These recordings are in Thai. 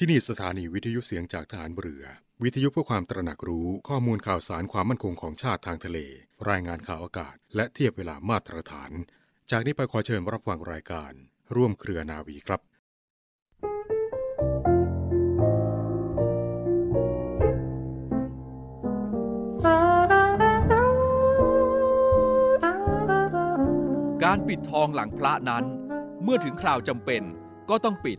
ที่นี่สถานีวิทยุเสียงจากฐานเรือ วิทยุเพื่อความตระหนักรู้ข้อมูลข่าวสารความมั่นคงของชาติทางทะเล รายงานข่าวอากาศ และเทียบเวลามาตรฐาน จากนี้ไปขอเชิญรับฟังรายการ ร่วมเครือนาวีครับการปิดทองหลังพระนั้น เมื่อถึงคราวจำเป็นก็ต้องปิด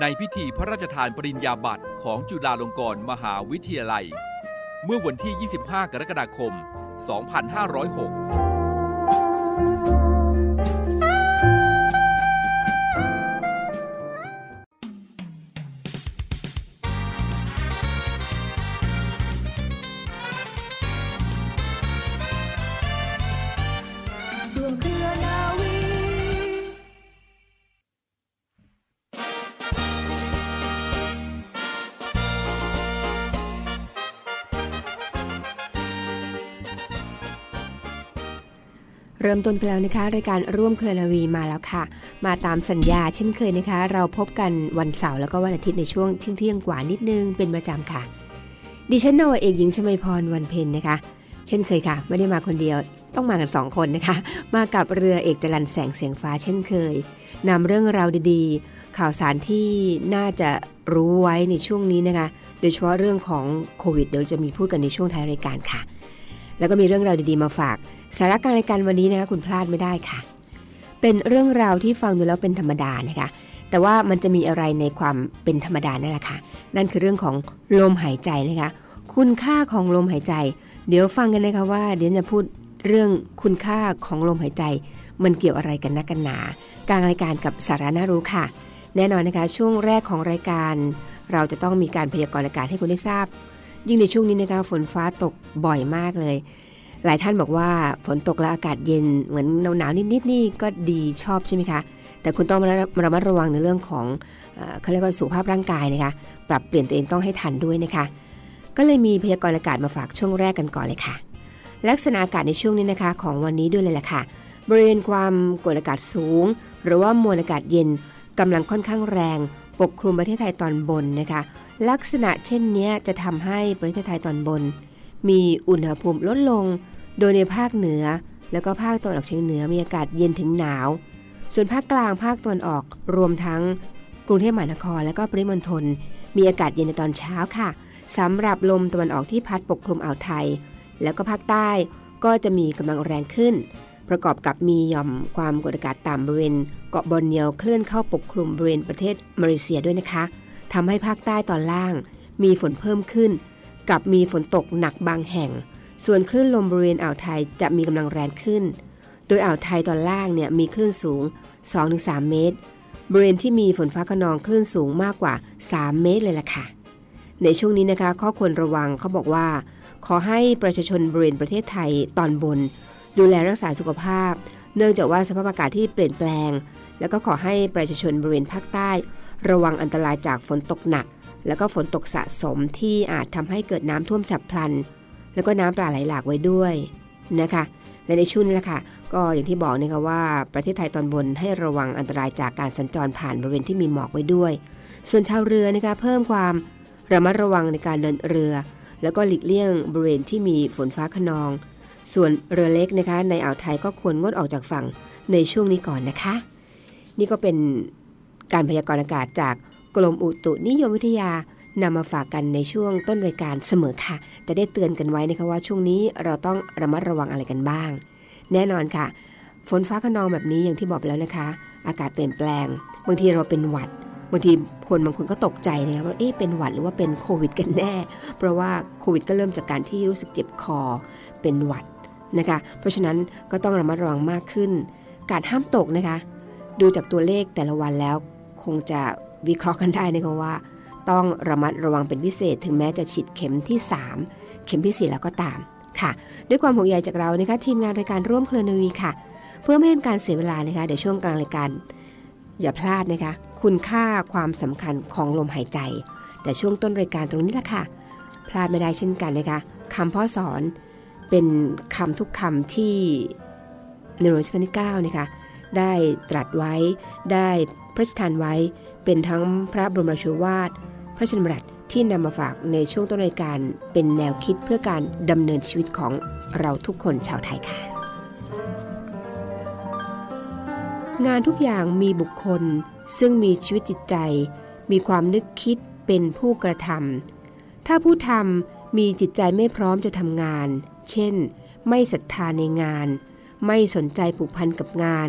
ในพิธีพระราชทานปริญญาบัตรของจุฬาลงกรณ์มหาวิทยาลัย เมื่อวันที่ 25 กรกฎาคม 2506 เริ่มต้นกันแล้วนะคะ รายการร่วมเคลนาวีมาแล้วค่ะ มาตามสัญญาเช่นเคยนะคะ เราพบกันวันเสาร์แล้วก็วันอาทิตย์ในช่วงเที่ยงกว่านิดนึงเป็นประจำค่ะ ดิฉันนวเอกหญิงชมพรวันเพ็ญนะคะ เช่นเคยค่ะ ไม่ได้มาคนเดียวต้องมากันสองคนนะคะ มากับเรือเอกจรันแสงเสียงฟ้าเช่นเคยนำเรื่องราวดีๆ ข่าวสารที่น่าจะรู้ไว้ในช่วงนี้นะคะ โดยเฉพาะเรื่องของโควิดเดี๋ยวจะมีพูดกันในช่วงท้ายรายการค่ะ แล้วก็มีเรื่องราวดีๆมาฝาก สาระการรายการวันนี้นะคะคุณพลาดไม่ได้ค่ะ เป็นเรื่องราวที่ฟังดูแล้วเป็นธรรมดานะคะ แต่ว่ามันจะมีอะไรในความเป็นธรรมดานั่นแหละค่ะ นั่นคือเรื่องของลมหายใจนะคะ คุณค่าของลมหายใจ เดี๋ยวฟังกันนะคะว่าเดี๋ยวจะพูดเรื่องคุณค่าของลมหายใจ มันเกี่ยวอะไรกันนักกันหนา การรายการกับสาระน่ารู้ค่ะ แน่นอนนะคะ ช่วงแรกของรายการ เราจะต้องมีการพยากรณ์อากาศให้คุณได้ทราบ ยิ่งในช่วงนี้นะคะฝนฟ้าตกบ่อยมากเลย หลายท่านบอกว่าฝนตกแล้วอากาศเย็นเหมือนหนาวๆนิดๆนี่ก็ดีชอบใช่ไหมคะ แต่คุณต้องระมัดระวังในเรื่องของเขาเรียกว่าสุขภาพร่างกายนะคะ ปรับเปลี่ยนตัวเองต้องให้ทันด้วยนะคะ ก็เลยมีพยากรณ์อากาศมาฝากช่วงแรกกันก่อนเลยค่ะ ลักษณะอากาศในช่วงนี้นะคะ ของวันนี้ด้วยเลยแหละค่ะ บริเวณความกดอากาศสูง หรือว่ามวลอากาศเย็นกำลังค่อนข้างแรง ปกคลุมประเทศไทยตอนบนนะคะ ลักษณะเช่นนี้จะทำให้ประเทศไทยตอนบน มีอุณหภูมิลดลง โดยในภาคเหนือ แล้วก็ภาคตะวันออกเฉียงเหนือมีอากาศเย็นถึงหนาว ส่วนภาคกลางภาคตะวันออกรวมทั้งกรุงเทพมหานคร และก็ปริมณฑลมีอากาศเย็นในตอนเช้าค่ะสำหรับลมตะวันออกที่พัดปกคลุมอ่าวไทย แล้วก็ภาคใต้ก็จะมีกำลังแรงขึ้น ประกอบกับมีหย่อมความกดอากาศต่ำบริเวณเกาะบอร์เนียวเคลื่อนเข้าปกคลุมบริเวณประเทศมาเลเซียด้วยนะคะ ทำให้ภาคใต้ตอนล่าง มีฝนเพิ่มขึ้น กับมีฝนตกหนักบางแห่ง ส่วนคลื่นลมบริเวณอ่าวไทยจะมีกำลังแรงขึ้น โดยอ่าวไทยตอนล่างเนี่ยมีคลื่นสูง 2-3 เมตร บริเวณที่มีฝนฟ้าขนองคลื่นสูงมากกว่า 3 เมตรเลยล่ะค่ะ ในช่วงนี้นะคะ ข้อควรระวังเขาบอกว่า ขอให้ประชาชนบริเวณประเทศไทยตอนบน ดูแลรักษาสุขภาพ เนื่องจากว่าสภาพอากาศที่เปลี่ยนแปลง แล้วก็ขอให้ประชาชนบริเวณภาคใต้ ระวังอันตรายจากฝนตกหนัก แล้วก็ฝนตกสะสมที่อาจทำให้เกิดน้ำท่วมฉับพลัน แล้วก็น้ำปลาไหลหลากไว้ด้วยนะคะและในช่วงนี้แหละค่ะ ก็อย่างที่บอกนะคะว่าประเทศไทยตอนบนให้ระวังอันตรายจากการสัญจรผ่านบริเวณที่มีหมอกไว้ด้วย ส่วนชาวเรือนะคะเพิ่มความระมัดระวังในการเดินเรือ แล้วก็หลีกเลี่ยงบริเวณที่มีฝนฟ้าขนอง ส่วนเรือเล็กนะคะในอ่าวไทยก็ควรงดออกจากฝั่งในช่วงนี้ก่อนนะคะ นี่ก็เป็น การพยากรณ์อากาศจากกรมอุตุนิยมวิทยานำมาฝากกันในช่วงต้นรายการเสมอค่ะ จะได้เตือนกันไว้นะคะว่าช่วงนี้เราต้องระมัดระวังอะไรกันบ้าง แน่นอนค่ะ ฝนฟ้าขนองแบบนี้อย่างที่บอกไปแล้วนะคะ อากาศเปลี่ยนแปลง บางทีเราเป็นหวัดบางทีคนบางคนก็ตกใจนะคะว่าเอ๊ะเป็นหวัดหรือว่าเป็นโควิดกันแน่ เพราะว่าโควิดก็เริ่มจากการที่รู้สึกเจ็บคอเป็นหวัดนะคะ เพราะฉะนั้นก็ต้องระมัดระวังมากขึ้น การห้ามตกนะคะ ดูจากตัวเลขแต่ละวันแล้ว คงจะวิเคราะห์กันได้นะคะว่า ต้องระมัดระวังเป็นพิเศษ ถึงแม้จะฉีดเข็มที่ 3 เข็มที่ 4 แล้วก็ตามค่ะ ด้วยความห่วงใยจากเรานะคะทีมงานรายการร่วมเครือนวีค่ะ เพื่อไม่ให้การเสียเวลานะคะเดี๋ยวช่วงกลางรายการอย่าพลาดนะคะ คุณค่าความสำคัญของลมหายใจ แต่ช่วงต้นรายการตรงนี้แหละค่ะ พลาดไม่ได้เช่นกันนะคะคำพ่อสอนเป็นคำทุกคำที่ในหลวงรัชกาลที่9นะคะได้ตรัสไว้ได้ พระราชทานไว้เป็นทั้งพระบรมราชวาท พระชนมรัตที่นำมาฝากในช่วงต้นรายการเป็นแนวคิดเพื่อการดำเนินชีวิตของเราทุกคนชาวไทยค่ะ งานทุกอย่างมีบุคคลซึ่งมีชีวิตจิตใจ มีความนึกคิดเป็นผู้กระทำถ้าผู้ทำมีจิตใจไม่พร้อมจะทำงาน เช่น ไม่ศรัทธาในงาน ไม่สนใจผูกพันกับงาน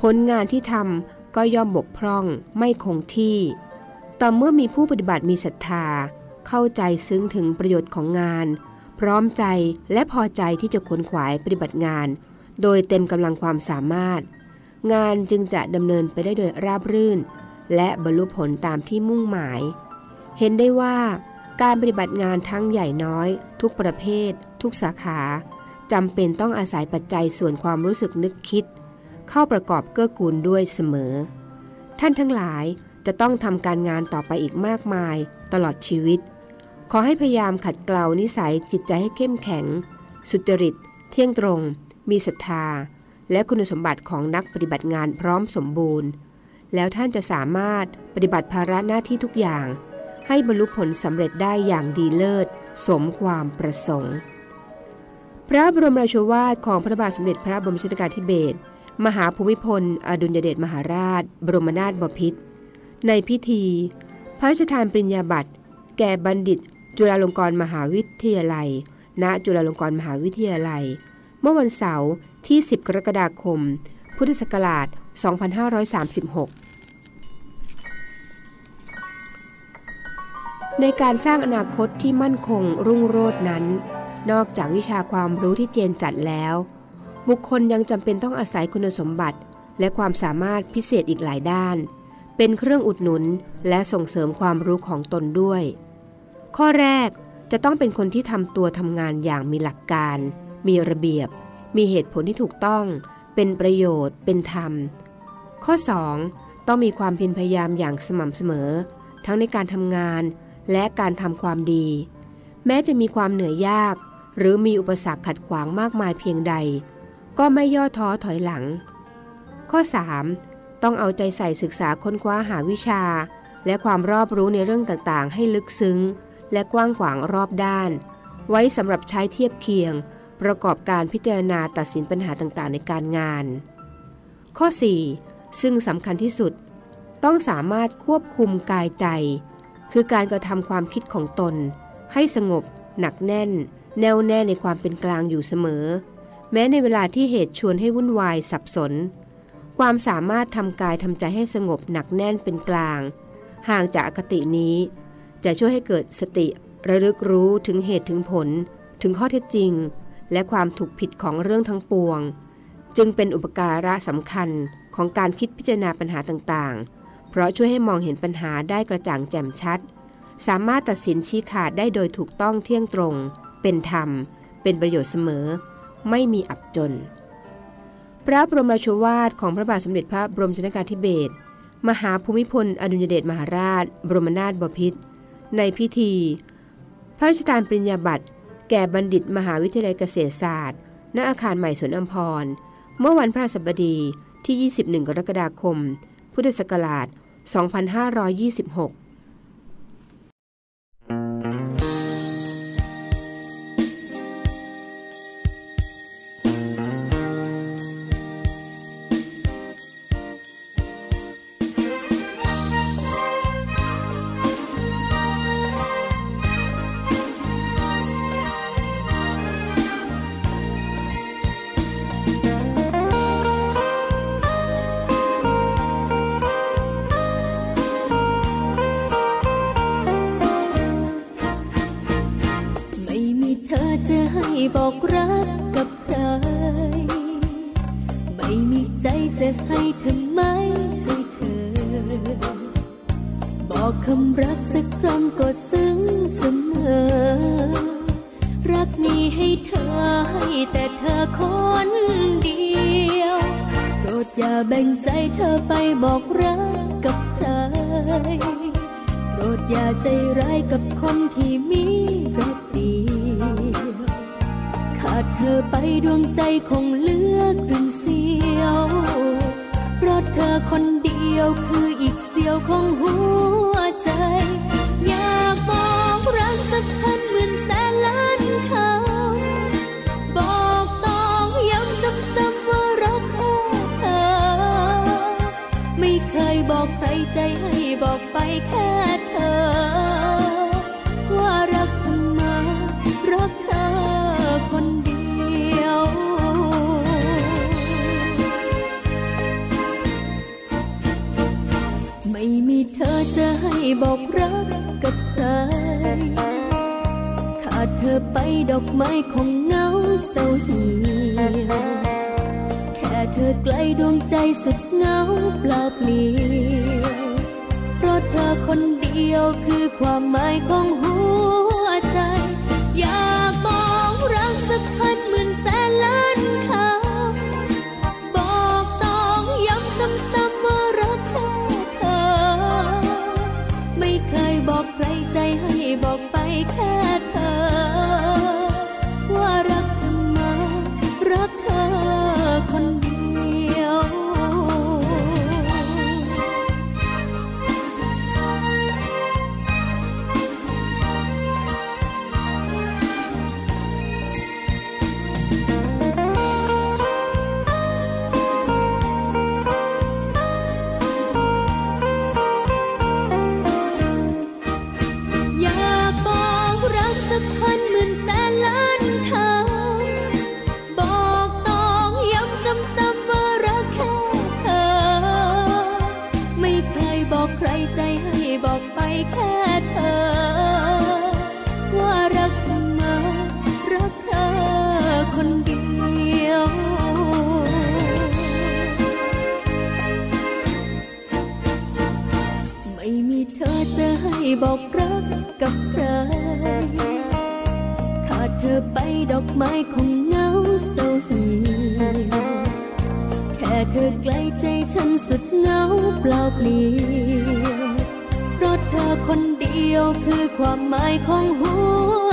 ผลงานที่ทำ ก็ย่อมบกพร่องไม่คงที่ ต่อเมื่อมีผู้ปฏิบัติมีศรัทธา เข้าใจซึ้งถึงประโยชน์ของงาน พร้อมใจและพอใจที่จะขวนขวายปฏิบัติงาน โดยเต็มกำลังความสามารถ งานจึงจะดำเนินไปได้โดยราบรื่น และบรรลุผลตามที่มุ่งหมาย เห็นได้ว่าการปฏิบัติงานทั้งใหญ่น้อย ทุกประเภท ทุกสาขาจำเป็นต้องอาศัยปัจจัยส่วนความรู้สึกนึกคิด เข้าประกอบเกื้อกูลด้วยเสมอ ท่านทั้งหลายจะต้องทำการงานต่อไปอีกมากมายตลอดชีวิต ขอให้พยายามขัดเกลานิสัยจิตใจให้เข้มแข็ง สุจริต เที่ยงตรง มีศรัทธา และคุณสมบัติของนักปฏิบัติงานพร้อมสมบูรณ์ แล้วท่านจะสามารถปฏิบัติภาระหน้าที่ทุกอย่าง ให้บรรลุผลสำเร็จได้อย่างดีเลิศ สมความประสงค์ พระบรมราชวาทของพระบาทสมเด็จพระบรมชนกาธิเบศร มหาภูมิพล อดุลยเดชมหาราช บรมนาถบพิตรในพิธี พระราชทานปริญญาบัตร แก่บัณฑิต จุฬาลงกรณ์มหาวิทยาลัย ณ จุฬาลงกรณ์มหาวิทยาลัย เมื่อวันเสาร์ที่ 10 กรกฎาคม พุทธศักราช 2536ในการสร้างอนาคตที่มั่นคงรุ่งโรจน์นั้น นอกจากวิชาความรู้ที่เจนจัดแล้ว บุคคลยังจำเป็นต้องอาศัยคุณสมบัติ และความสามารถพิเศษอีกหลายด้าน เป็นเครื่องอุดหนุนและส่งเสริมความรู้ของตนด้วย ข้อแรกจะต้องเป็นคนที่ทำตัวทำงานอย่างมีหลักการ มีระเบียบ มีเหตุผลที่ถูกต้อง เป็นประโยชน์ เป็นธรรม ข้อ 2. ต้องมีความเพียรพยายามอย่างสม่ำเสมอ ทั้งในการทำงานและการทำความดี แม้จะมีความเหนื่อยยาก หรือมีอุปสรรคขัดขวางมากมายเพียงใด ก็ไม่ย่อท้อถอยหลัง ข้อ 3. ต้องเอาใจใส่ศึกษาค้นคว้าหาวิชา และความรอบรู้ในเรื่องต่างๆ ให้ลึกซึ้ง และกว้างขวางรอบด้าน ไว้สำหรับใช้เทียบเคียง ประกอบการพิจารณาตัดสินปัญหาต่างๆ ในการงาน ข้อ 4. ซึ่งสำคัญที่สุด ต้องสามารถควบคุมกายใจ คือการกระทำความคิดของตน ให้สงบ หนักแน่น แน่วแน่ในความเป็นกลางอยู่เสมอ ม้ในเวลาที่เหตุชวนให้วุ่นวายสับสน ความสามารถทำกายทำใจให้สงบหนักแน่นเป็นกลาง ห่างจากอคตินี้ จะช่วยให้เกิดสติระลึกรู้ถึงเหตุถึงผล ถึงข้อเท็จจริง และความถูกผิดของเรื่องทั้งปวง จึงเป็นอุปการะสำคัญของการคิดพิจารณาปัญหาต่างๆ เพราะช่วยให้มองเห็นปัญหาได้กระจ่างแจ่มชัด สามารถตัดสินชี้ขาดได้โดยถูกต้องเที่ยงตรง เป็นธรรม เป็นประโยชน์เสมอ ไม่มีอับจน พระบรมราชวาทของพระบาทสมเด็จพระบรมชนกาธิเบศรมหาภูมิพล อดุลยเดชมหาราช บรมนาถบพิตรในพิธี พระราชทานปริญญาบัตร แก่บัณฑิตมหาวิทยาลัยเกษตรศาสตร์ ณ อาคารใหม่สวนอัมพร เมื่อวันพระศัสบดีที่ 21 กรกฎาคม พุทธศักราช 2526 ใจร้ายกับคนที่มีรักเดียวขาดเธอไปดวงใจคงเลือกรึ่งเสียว เพราะเธอคนเดียวคืออีกเสียวของหัวใจ อยากบอกรักสักพันหมื่นแสนล้านคำบอกต้องย้ำซ้ำๆว่ารักแค่เธอ ไม่เคยบอกใครใจให้บอกไปแค่ บอกรักกับใคร ขาดเธอไปดอกไม้ของเหงาเศร้าเหี่ยวแค่เธอไกลดวงใจสุดเหงาเปล่าเปลี่ยวเพราะเธอคนเดียวคือความหมายของหัว ธอไปดอกไม้คงเหงาเศร้าเหียแค่เธอใกล้ใจฉันสุดเหงาเปล่าเปลี่ยวเพราะเธอคนเดียวคือความหมายของหัว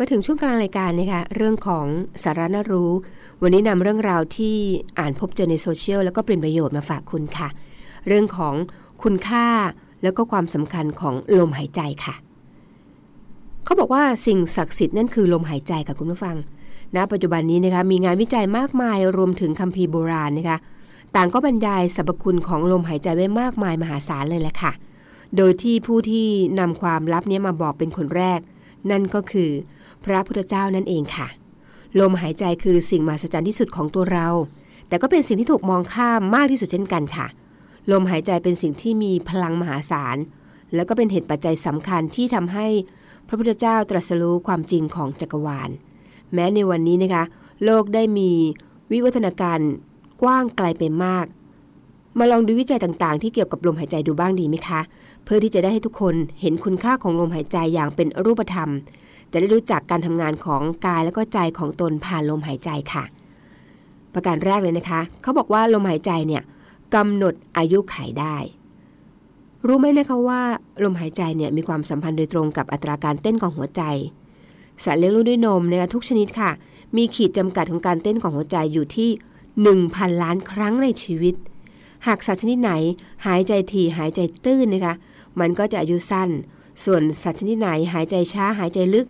มาถึงช่วงกลางรายการนะคะเรื่องของสาระน่ารู้ วันนี้นำเรื่องราวที่อ่านพบเจอในโซเชียลแล้วก็เป็นประโยชน์มาฝากคุณค่ะ เรื่องของคุณค่าแล้วก็ความสำคัญของลมหายใจค่ะ เขาบอกว่าสิ่งศักดิ์สิทธิ์นั่นคือลมหายใจค่ะคุณผู้ฟังณปัจจุบันนี้นะคะมีงานวิจัยมากมายรวมถึงคัมภีร์โบราณนะคะต่างก็บรรยายสรรพคุณของลมหายใจไว้มากมายมหาศาลเลยแหละค่ะ โดยที่ผู้ที่นำความลับนี้มาบอกเป็นคนแรก นั่นก็คือ พระพุทธเจ้านั่นเองค่ะ ลมหายใจคือสิ่งมหัศจรรย์ที่สุดของตัวเรา แต่ก็เป็นสิ่งที่ถูกมองข้ามมากที่สุดเช่นกันค่ะ ลมหายใจเป็นสิ่งที่มีพลังมหาศาล แล้วก็เป็นเหตุปัจจัยสำคัญที่ทำให้พระพุทธเจ้าตรัสรู้ความจริงของจักรวาล แม้ในวันนี้นะคะ โลกได้มีวิวัฒนาการกว้างไกลไปมาก มาลองดูวิจัยต่างๆ ที่เกี่ยวกับลมหายใจดูบ้างดีไหมคะ เพื่อที่จะได้ให้ทุกคนเห็นคุณค่าของลมหายใจอย่างเป็นรูปธรรม จะได้รู้จักการทำงานของกายและก็ใจของตนผ่านลมหายใจค่ะ ประการแรกเลยนะคะ เขาบอกว่าลมหายใจเนี่ยกำหนดอายุขัยได้ รู้ไหมนะคะว่าลมหายใจเนี่ยมีความสัมพันธ์โดยตรงกับอัตราการเต้นของหัวใจสัตว์เลี้ยงลูกด้วยนมนะคะทุกชนิดค่ะ มีขีดจำกัดของการเต้นของหัวใจอยู่ที่ 1,000 ล้านครั้งในชีวิต หากสัตว์ชนิดไหนหายใจถี่หายใจตื้นนะคะ มันก็จะอายุสั้น ส่วนสัตว์ชนิดไหนหายใจช้าหายใจลึก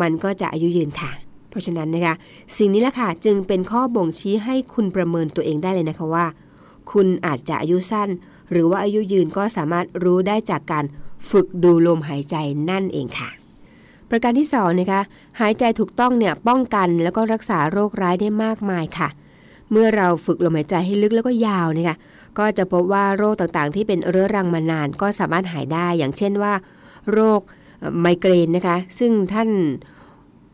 มันก็จะอายุยืนค่ะ เพราะฉะนั้นนะคะ สิ่งนี้แหละค่ะจึงเป็นข้อบ่งชี้ให้คุณประเมินตัวเองได้เลยนะคะว่า คุณอาจจะอายุสั้น หรือว่าอายุยืนก็สามารถรู้ได้จากการฝึกดูลมหายใจนั่นเองค่ะ ประการที่2นะคะหายใจถูกต้องเนี่ยป้องกันแล้วก็รักษาโรคร้ายได้มากมายค่ะเเมื่อเราฝึกลมหายใจให้ลึกแล้วก็ยาวนะคะก็จะพบว่าโรคต่างๆ ที่เป็นเรื้อรังมานานก็สามารถหายได้ อย่างเช่นว่า โรคไมเกรนนะคะ ซึ่งท่าน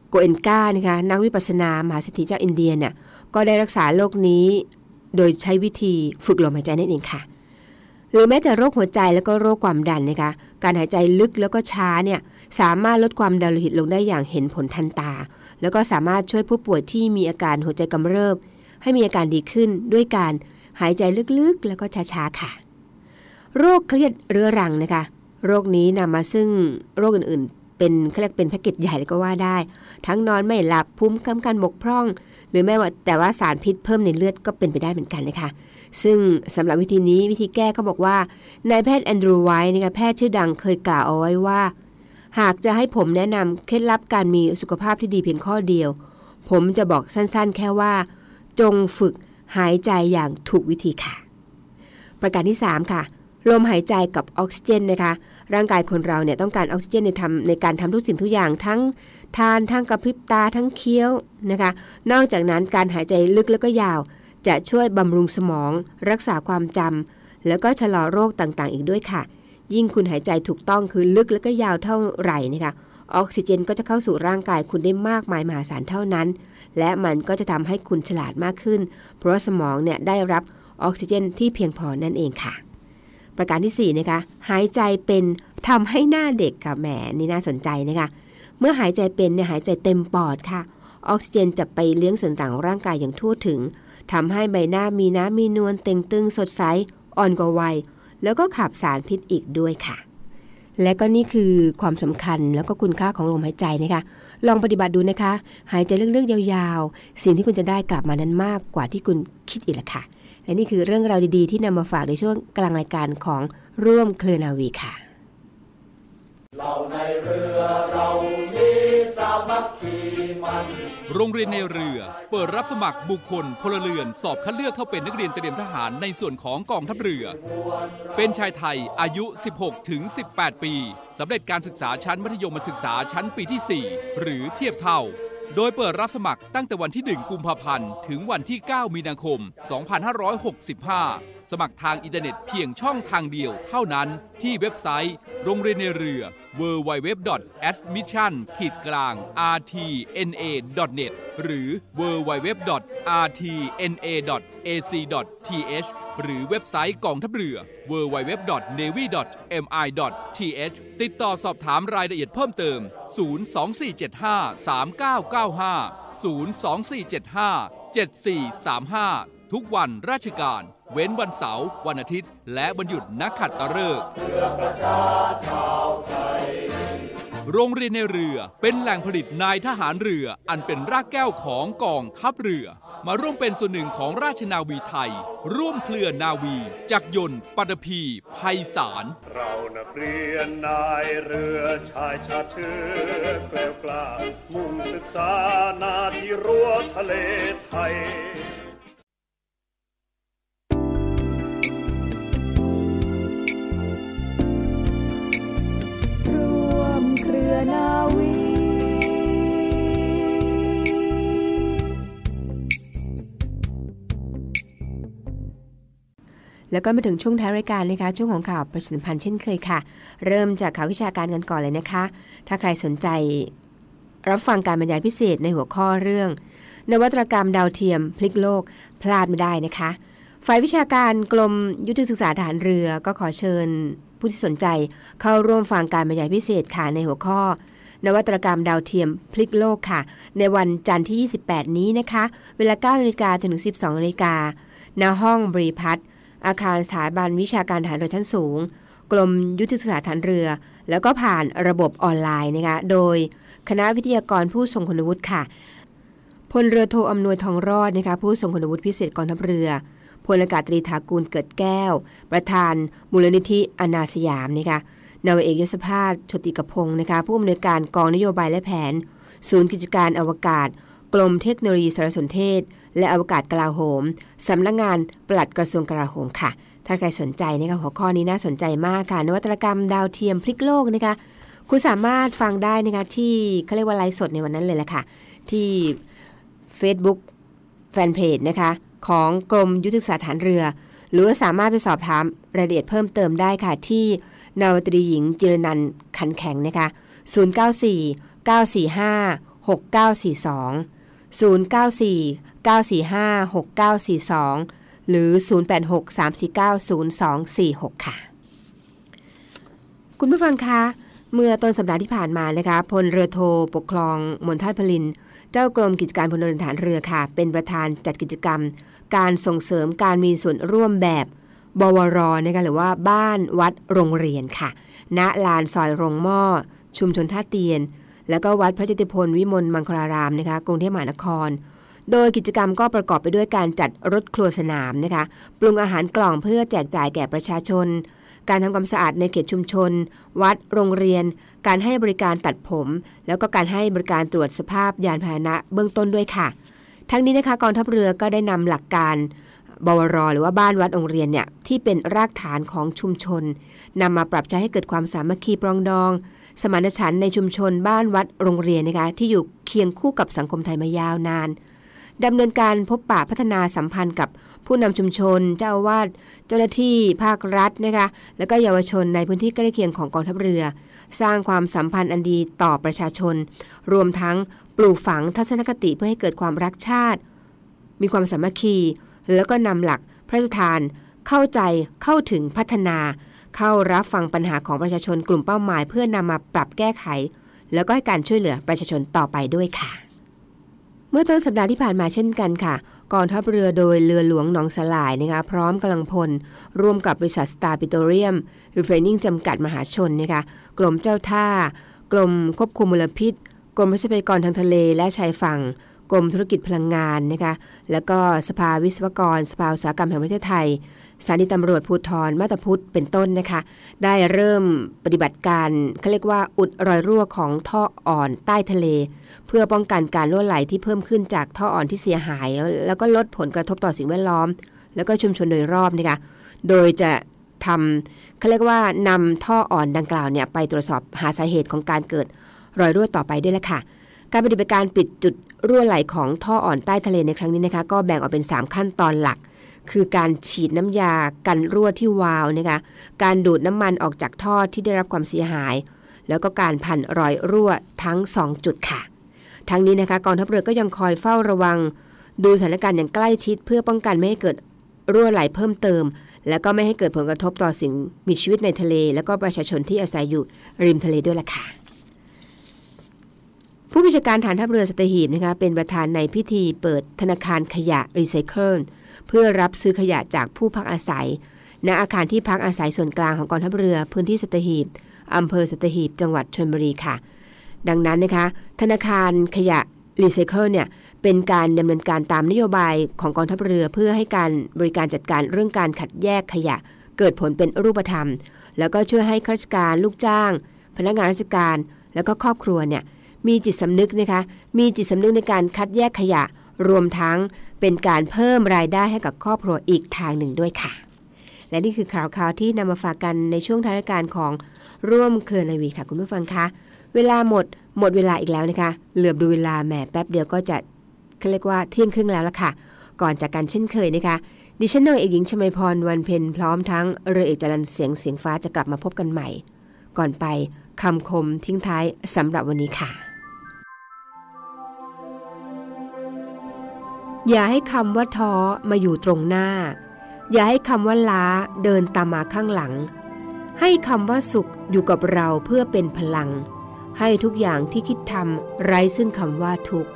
โกเอนกานะคะนักวิปัสสนามหาเศรษฐีเจ้าอินเดียเนี่ยก็ได้รักษาโรคนี้ โดยใช้วิธีฝึกลมหายใจนั่นเองค่ะ หรือแม้แต่โรคหัวใจแล้วก็โรคความดันนะคะ การหายใจลึกแล้วก็ช้าเนี่ยสามารถลดความดันโลหิตลงได้อย่างเห็นผลทันตา แล้วก็สามารถช่วยผู้ป่วยที่มีอาการหัวใจกำเริบ ให้มีอาการดีขึ้นด้วยการหายใจลึกๆ แล้วก็ช้าๆ ค่ะ โรคเครียดเรื้อรังนะคะ โรคนี้นำมาซึ่งโรคอื่นๆ เป็นเขาเรียกเป็นแพ็กเกจใหญ่เลยก็ว่าได้ ทั้งนอนไม่หลับภูมิคุ้มกันบกพร่อง หรือแม้ว่าแต่ว่าสารพิษเพิ่มในเลือดก็เป็นไปได้เหมือนกันนะคะ ซึ่งสำหรับวิธีนี้วิธีแก้ก็บอกว่านายแพทย์แอนดรูว์ไวท์นะคะแพทย์ชื่อดังเคยกล่าวเอาไว้ว่า หากจะให้ผมแนะนำเคล็ดลับการมีสุขภาพที่ดีเพียงข้อเดียว ผมจะบอกสั้นๆ แค่ว่า จงฝึกหายใจอย่างถูกวิธีค่ะ ประการที่ 3 ค่ะ ลมหายใจกับออกซิเจนนะคะ ร่างกายคนเราเนี่ยต้องการออกซิเจนในทำในการทำทุกสิ่งทุกอย่างทั้งทานทั้งกระพริบตาทั้งเคี้ยวนะคะ นอกจากนั้นการหายใจลึกแล้วก็ยาว จะช่วยบำรุงสมอง รักษาความจำแล้วก็ชะลอโรคต่างๆ อีกด้วยค่ะ ยิ่งคุณหายใจถูกต้องคือลึกแล้วก็ยาวเท่าไหร่นะคะ ออกซิเจนก็จะเข้าสู่ร่างกายคุณได้มากมายมหาศาลเท่านั้น และมันก็จะทำให้คุณฉลาดมากขึ้น เพราะสมองเนี่ยได้รับออกซิเจนที่เพียงพอนั่นเองค่ะ ประการที่4นะคะหายใจเป็นทำให้หน้าเด็กค่ะแหมนี่น่าสนใจนะคะเมื่อหายใจเป็นเนี่ยหายใจเต็มปอดค่ะ ออกซิเจนจะไปเลี้ยงส่วนต่างของร่างกายอย่างทั่วถึงทำให้ใบหน้ามีน้ำมีนวลเต่งตึงสดใสอ่อนกว่าวัยแล้วก็ขับสารพิษอีกด้วยค่ะ และก็นี่คือความสำคัญแล้วก็คุณค่าของลมหายใจนะคะ ลองปฏิบัติดูนะคะ หายใจเรื่องๆยาวๆ สิ่งที่คุณจะได้กลับมานั้นมากกว่าที่คุณคิดอีกละค่ะ และนี่คือเรื่องราวดีๆ ที่นำมาฝากในช่วงกลางรายการของร่วมเคลนาวีค่ะ เราในเรือเรา โรงเรียนในเรือ เปิดรับสมัครบุคคลพลเรือน สอบคัดเลือกเข้าเป็นนักเรียนเตรียมทหารในส่วนของกองทัพเรือ เป็นชายไทยอายุ 16 ถึง 18 ปีสำเร็จการศึกษาชั้นมัธยมศึกษาชั้นปีที่ 4 หรือเทียบเท่า โดยเปิดรับสมัครตั้งแต่วันที่ 1 กุมภาพันธ์ ถึงวันที่ 9 มีนาคม 2565 สมัครทางอินเทอร์เน็ตเพียงช่องทางเดียวเท่านั้นที่เว็บไซต์ โรงเรียนในเรือ www.admission-rtna.net หรือ www.rtna.ac.th หรือเว็บไซต์กองทัพเรือ www.navy.mi.th ติดต่อสอบถามรายละเอียดเพิ่มเติม 024753995 024757435 ทุกวันราชการ เว้นวันเสาร์วันอาทิตย์ และวันหยุดนักขัตฤกษ์โรงเรียนในเรือเป็นแหล่งผลิตนายทหารเรืออันเป็นรากแก้วของกองทัพเรือ มาร่วมเป็นส่วนหนึ่งของราชนาวีไทย ร่วมเคลือนาวี จักรยนต์ปัตภีภัยสาร เรานักเรียนนายเรือชายชาเชื้อแกล้วกล้ามุ่งศึกษานาที่รั้วทะเลไทย แล้วก็มาถึงช่วงท้ายรายการนะคะ ช่วงของข่าวประชาสัมพันธ์เช่นเคยค่ะ เริ่มจากข่าววิชาการกันก่อนเลยนะคะ ถ้าใครสนใจ รับฟังการบรรยายพิเศษในหัวข้อเรื่อง นวัตกรรมดาวเทียม พลิกโลก พลาดไม่ได้นะคะ ฝ่ายวิชาการกรมยุทธศึกษาทหารเรือก็ขอเชิญ ผู้ที่สนใจเข้าร่วมฟังการบรรยายพิเศษค่ะในหัวข้อนวัตกรรมดาวเทียมพลิกโลกค่ะ ในวันจันทร์ที่ 28 นี้นะคะ เวลา9นาฬิกาจนถึง 12นาฬิกาณห้องบริพัตร อาคารสถาบันวิชาการทหารเรือชั้นสูง กรมยุทธศึกษาฐานเรือ แล้วก็ผ่านระบบออนไลน์นะคะโดยคณะวิทยากรผู้ทรงคุณวุฒิค่ะพลเรือโทอำนวยทองรอดนะคะผู้ทรงคุณวุฒิพิเศษกองทัพเรือพลอากาศตรีถากูลเกิดแก้ว ประธานมูลนิธิอนาสยามนะคะนาวเอกยศภาสชติกพงศ์นะคะผู้อำนวยการกองนโยบายและแผน ศูนย์กิจการอวกาศ กรมเทคโนโลยีสารสนเทศและอวกาศกลาโหมสำนักงงานปลัดกระทรวงกลาโหมค่ะ ถ้าใครสนใจนะคะหัวข้อนี้น่าสนใจมากค่ะ นวัตกรรมดาวเทียมพลิกโลกนะคะคุณสามารถฟังได้นะคะที่เขาเรียกว่าไลฟ์สดในวันนั้นเลยแหละค่ะ ที่ Facebook แฟนเพจนะคะของกรมยุทธศาสตร์ฐานเรือ หรือว่าสามารถไปสอบถามรายละเอียดเพิ่มเติมได้ค่ะ ที่นาวตรีหญิงจิรนันขันแข็งนะคะ094 945 6942 094 945 6942 หรือ 086 349 0246 ค่ะ คุณผู้ฟังคะ เมื่อต้นสัปดาห์ที่ผ่านมานะคะพลเรือโทปกครองมณฑลพลิน เจ้ากรมกิจการพลเรือนฐานเรือค่ะ เป็นประธานจัดกิจกรรม การส่งเสริมการมีส่วนร่วมแบบบวรนะคะหรือว่าบ้านวัดโรงเรียนค่ะ ณลานซอยโรงหม้อ ชุมชนท่าเตียน แล้วก็วัดพระเจติพลวิมลมังคลารามนะคะกรุงเทพมหานคร โดยกิจกรรมก็ประกอบไปด้วยการจัดรถครัวสนามนะคะปรุงอาหารกล่องเพื่อแจกจ่ายแก่ประชาชน การทำความสะอาดในเขตชุมชน วัดโรงเรียน การให้บริการตัดผม แล้วก็การให้บริการตรวจสภาพยานพาหนะเบื้องต้นด้วยค่ะ ทั้งนี้นะคะกองทัพเรือก็ได้นำหลักการบวรหรือว่าบ้านวัดโรงเรียนเนี่ยที่เป็นรากฐานของชุมชนนำมาปรับใช้ให้เกิดความสามัคคีปรองดอง สมานฉันในชุมชนบ้านวัดโรงเรียนนะคะที่อยู่เคียงคู่กับสังคมไทยมายาวนานดำเนินการพบปะพัฒนาสัมพันธ์กับผู้นำชุมชน เจ้าอาวาสเจ้าหน้าที่ภาครัฐนะคะแล้วก็เยาวชนในพื้นที่ใกล้เคียงของกองทัพเรือ สร้างความสัมพันธ์อันดีต่อประชาชน รวมทั้งปลูกฝังทัศนคติเพื่อให้เกิดความรักชาติ มีความสามัคคี แล้วก็นำหลักพระราชทาน เข้าใจเข้าถึงพัฒนา เข้ารับฟังปัญหาของประชาชนกลุ่มเป้าหมาย เพื่อนำมาปรับแก้ไข แล้วก็ให้การช่วยเหลือประชาชนต่อไปด้วยค่ะเมื่อต้นสัปดาห์ที่ผ่านมาเช่นกันค่ะกองทัพเรือโดยเรือหลวงหนองสาหร่ายนะคะพร้อมกำลังพล ร่วมกับบริษัทสตาร์ปิโตรเลียมรีไฟน์นิ่งจำกัดมหาชนนะคะกรมเจ้าท่า กรมควบคุมมลพิษ กรมทรัพยากรทางทะเลและชายฝั่ง กรมธุรกิจพลังงานนะคะแล้วก็สภาวิศวกร สภาอุตสาหกรรมแห่งประเทศไทยสถานีตำรวจภูธรมาตาพุทธเป็นต้นนะคะ ได้เริ่มปฏิบัติการเขาเรียกว่าอุดรอยรั่วของท่ออ่อนใต้ทะเล เพื่อป้องกันการรั่วไหลที่เพิ่มขึ้นจากท่ออ่อนที่เสียหาย แล้วก็ลดผลกระทบต่อสิ่งแวดล้อม แล้วก็ชุมชนโดยรอบนะคะโดยจะทำเขาเรียกว่านำท่ออ่อนดังกล่าวเนี่ยไปตรวจสอบหาสาเหตุของการเกิดรอยรั่วต่อไปด้วยละค่ะ การปฏิบัติการปิดจุดรั่วไหลของท่ออ่อนใต้ทะเลในครั้งนี้นะคะ ก็แบ่งออกเป็น 3 ขั้นตอนหลัก คือการฉีดน้ำยากันรั่วที่วาล์วนะคะการดูดน้ำมันออกจากท่อที่ได้รับความเสียหาย แล้วก็การพันรอยรั่วทั้ง 2 จุดค่ะ ทั้งนี้นะคะกองทัพเรือก็ยังคอยเฝ้าระวัง ดูสถานการณ์อย่างใกล้ชิด เพื่อป้องกันไม่ให้เกิดรั่วไหลเพิ่มเติม แล้วก็ไม่ให้เกิดผลกระทบต่อสิ่งมีชีวิตในทะเล แล้วก็ประชาชนที่อาศัยอยู่ริมทะเลด้วยล่ะค่ะ ผู้บัญชาการฐานทัพเรือสัตหีบนะคะเป็นประธานในพิธีเปิดธนาคารขยะรีไซเคิลเพื่อรับซื้อขยะจากผู้พักอาศัย ณอาคารที่พักอาศัยส่วนกลางของกองทัพเรือพื้นที่สัตหีบอำเภอสัตหีบจังหวัดชลบุรีค่ะ ดังนั้นนะคะ ธนาคารขยะรีไซเคิลเนี่ยเป็นการดำเนินการตามนโยบายของกองทัพเรือเพื่อให้การบริการจัดการเรื่องการขัดแยกขยะ เกิดผลเป็นรูปธรรม แล้วก็ช่วยให้ข้าราชการลูกจ้าง พนักงานราชการ แล้วก็ครอบครัวเนี่ย มีจิตสำนึกนะคะ มีจิตสำนึกในการคัดแยกขยะ รวมทั้งเป็นการเพิ่มรายได้ให้กับครอบครัวอีกทางหนึ่งด้วยค่ะ และนี่คือข่าวข่าวที่นำมาฝากกันในช่วงท้ายรายการของร่วมเคลือนาวีค่ะคุณผู้ฟังคะ เวลาหมดหมดเวลาอีกแล้วนะคะ เหลือบดูเวลาแหมแป๊บเดียวก็จะเขาเรียกว่าเที่ยงครึ่งแล้วละค่ะ ก่อนจากกันเช่นเคยนะคะดิฉันนอยเอกหญิงชมาพรวันเพ็ญพร้อมทั้งเรือเอกจรันเสียงเสียงฟ้าจะกลับมาพบกันใหม่ ก่อนไปคำคมทิ้งท้ายสำหรับวันนี้ค่ะ อย่าให้คำว่าท้อมาอยู่ตรงหน้า อย่าให้คำว่าล้าเดินตามมาข้างหลัง ให้คำว่าสุขอยู่กับเราเพื่อเป็นพลัง ให้ทุกอย่างที่คิดทำไร้ซึ่งคำว่าทุกข์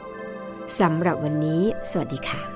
สำหรับวันนี้ สวัสดีค่ะ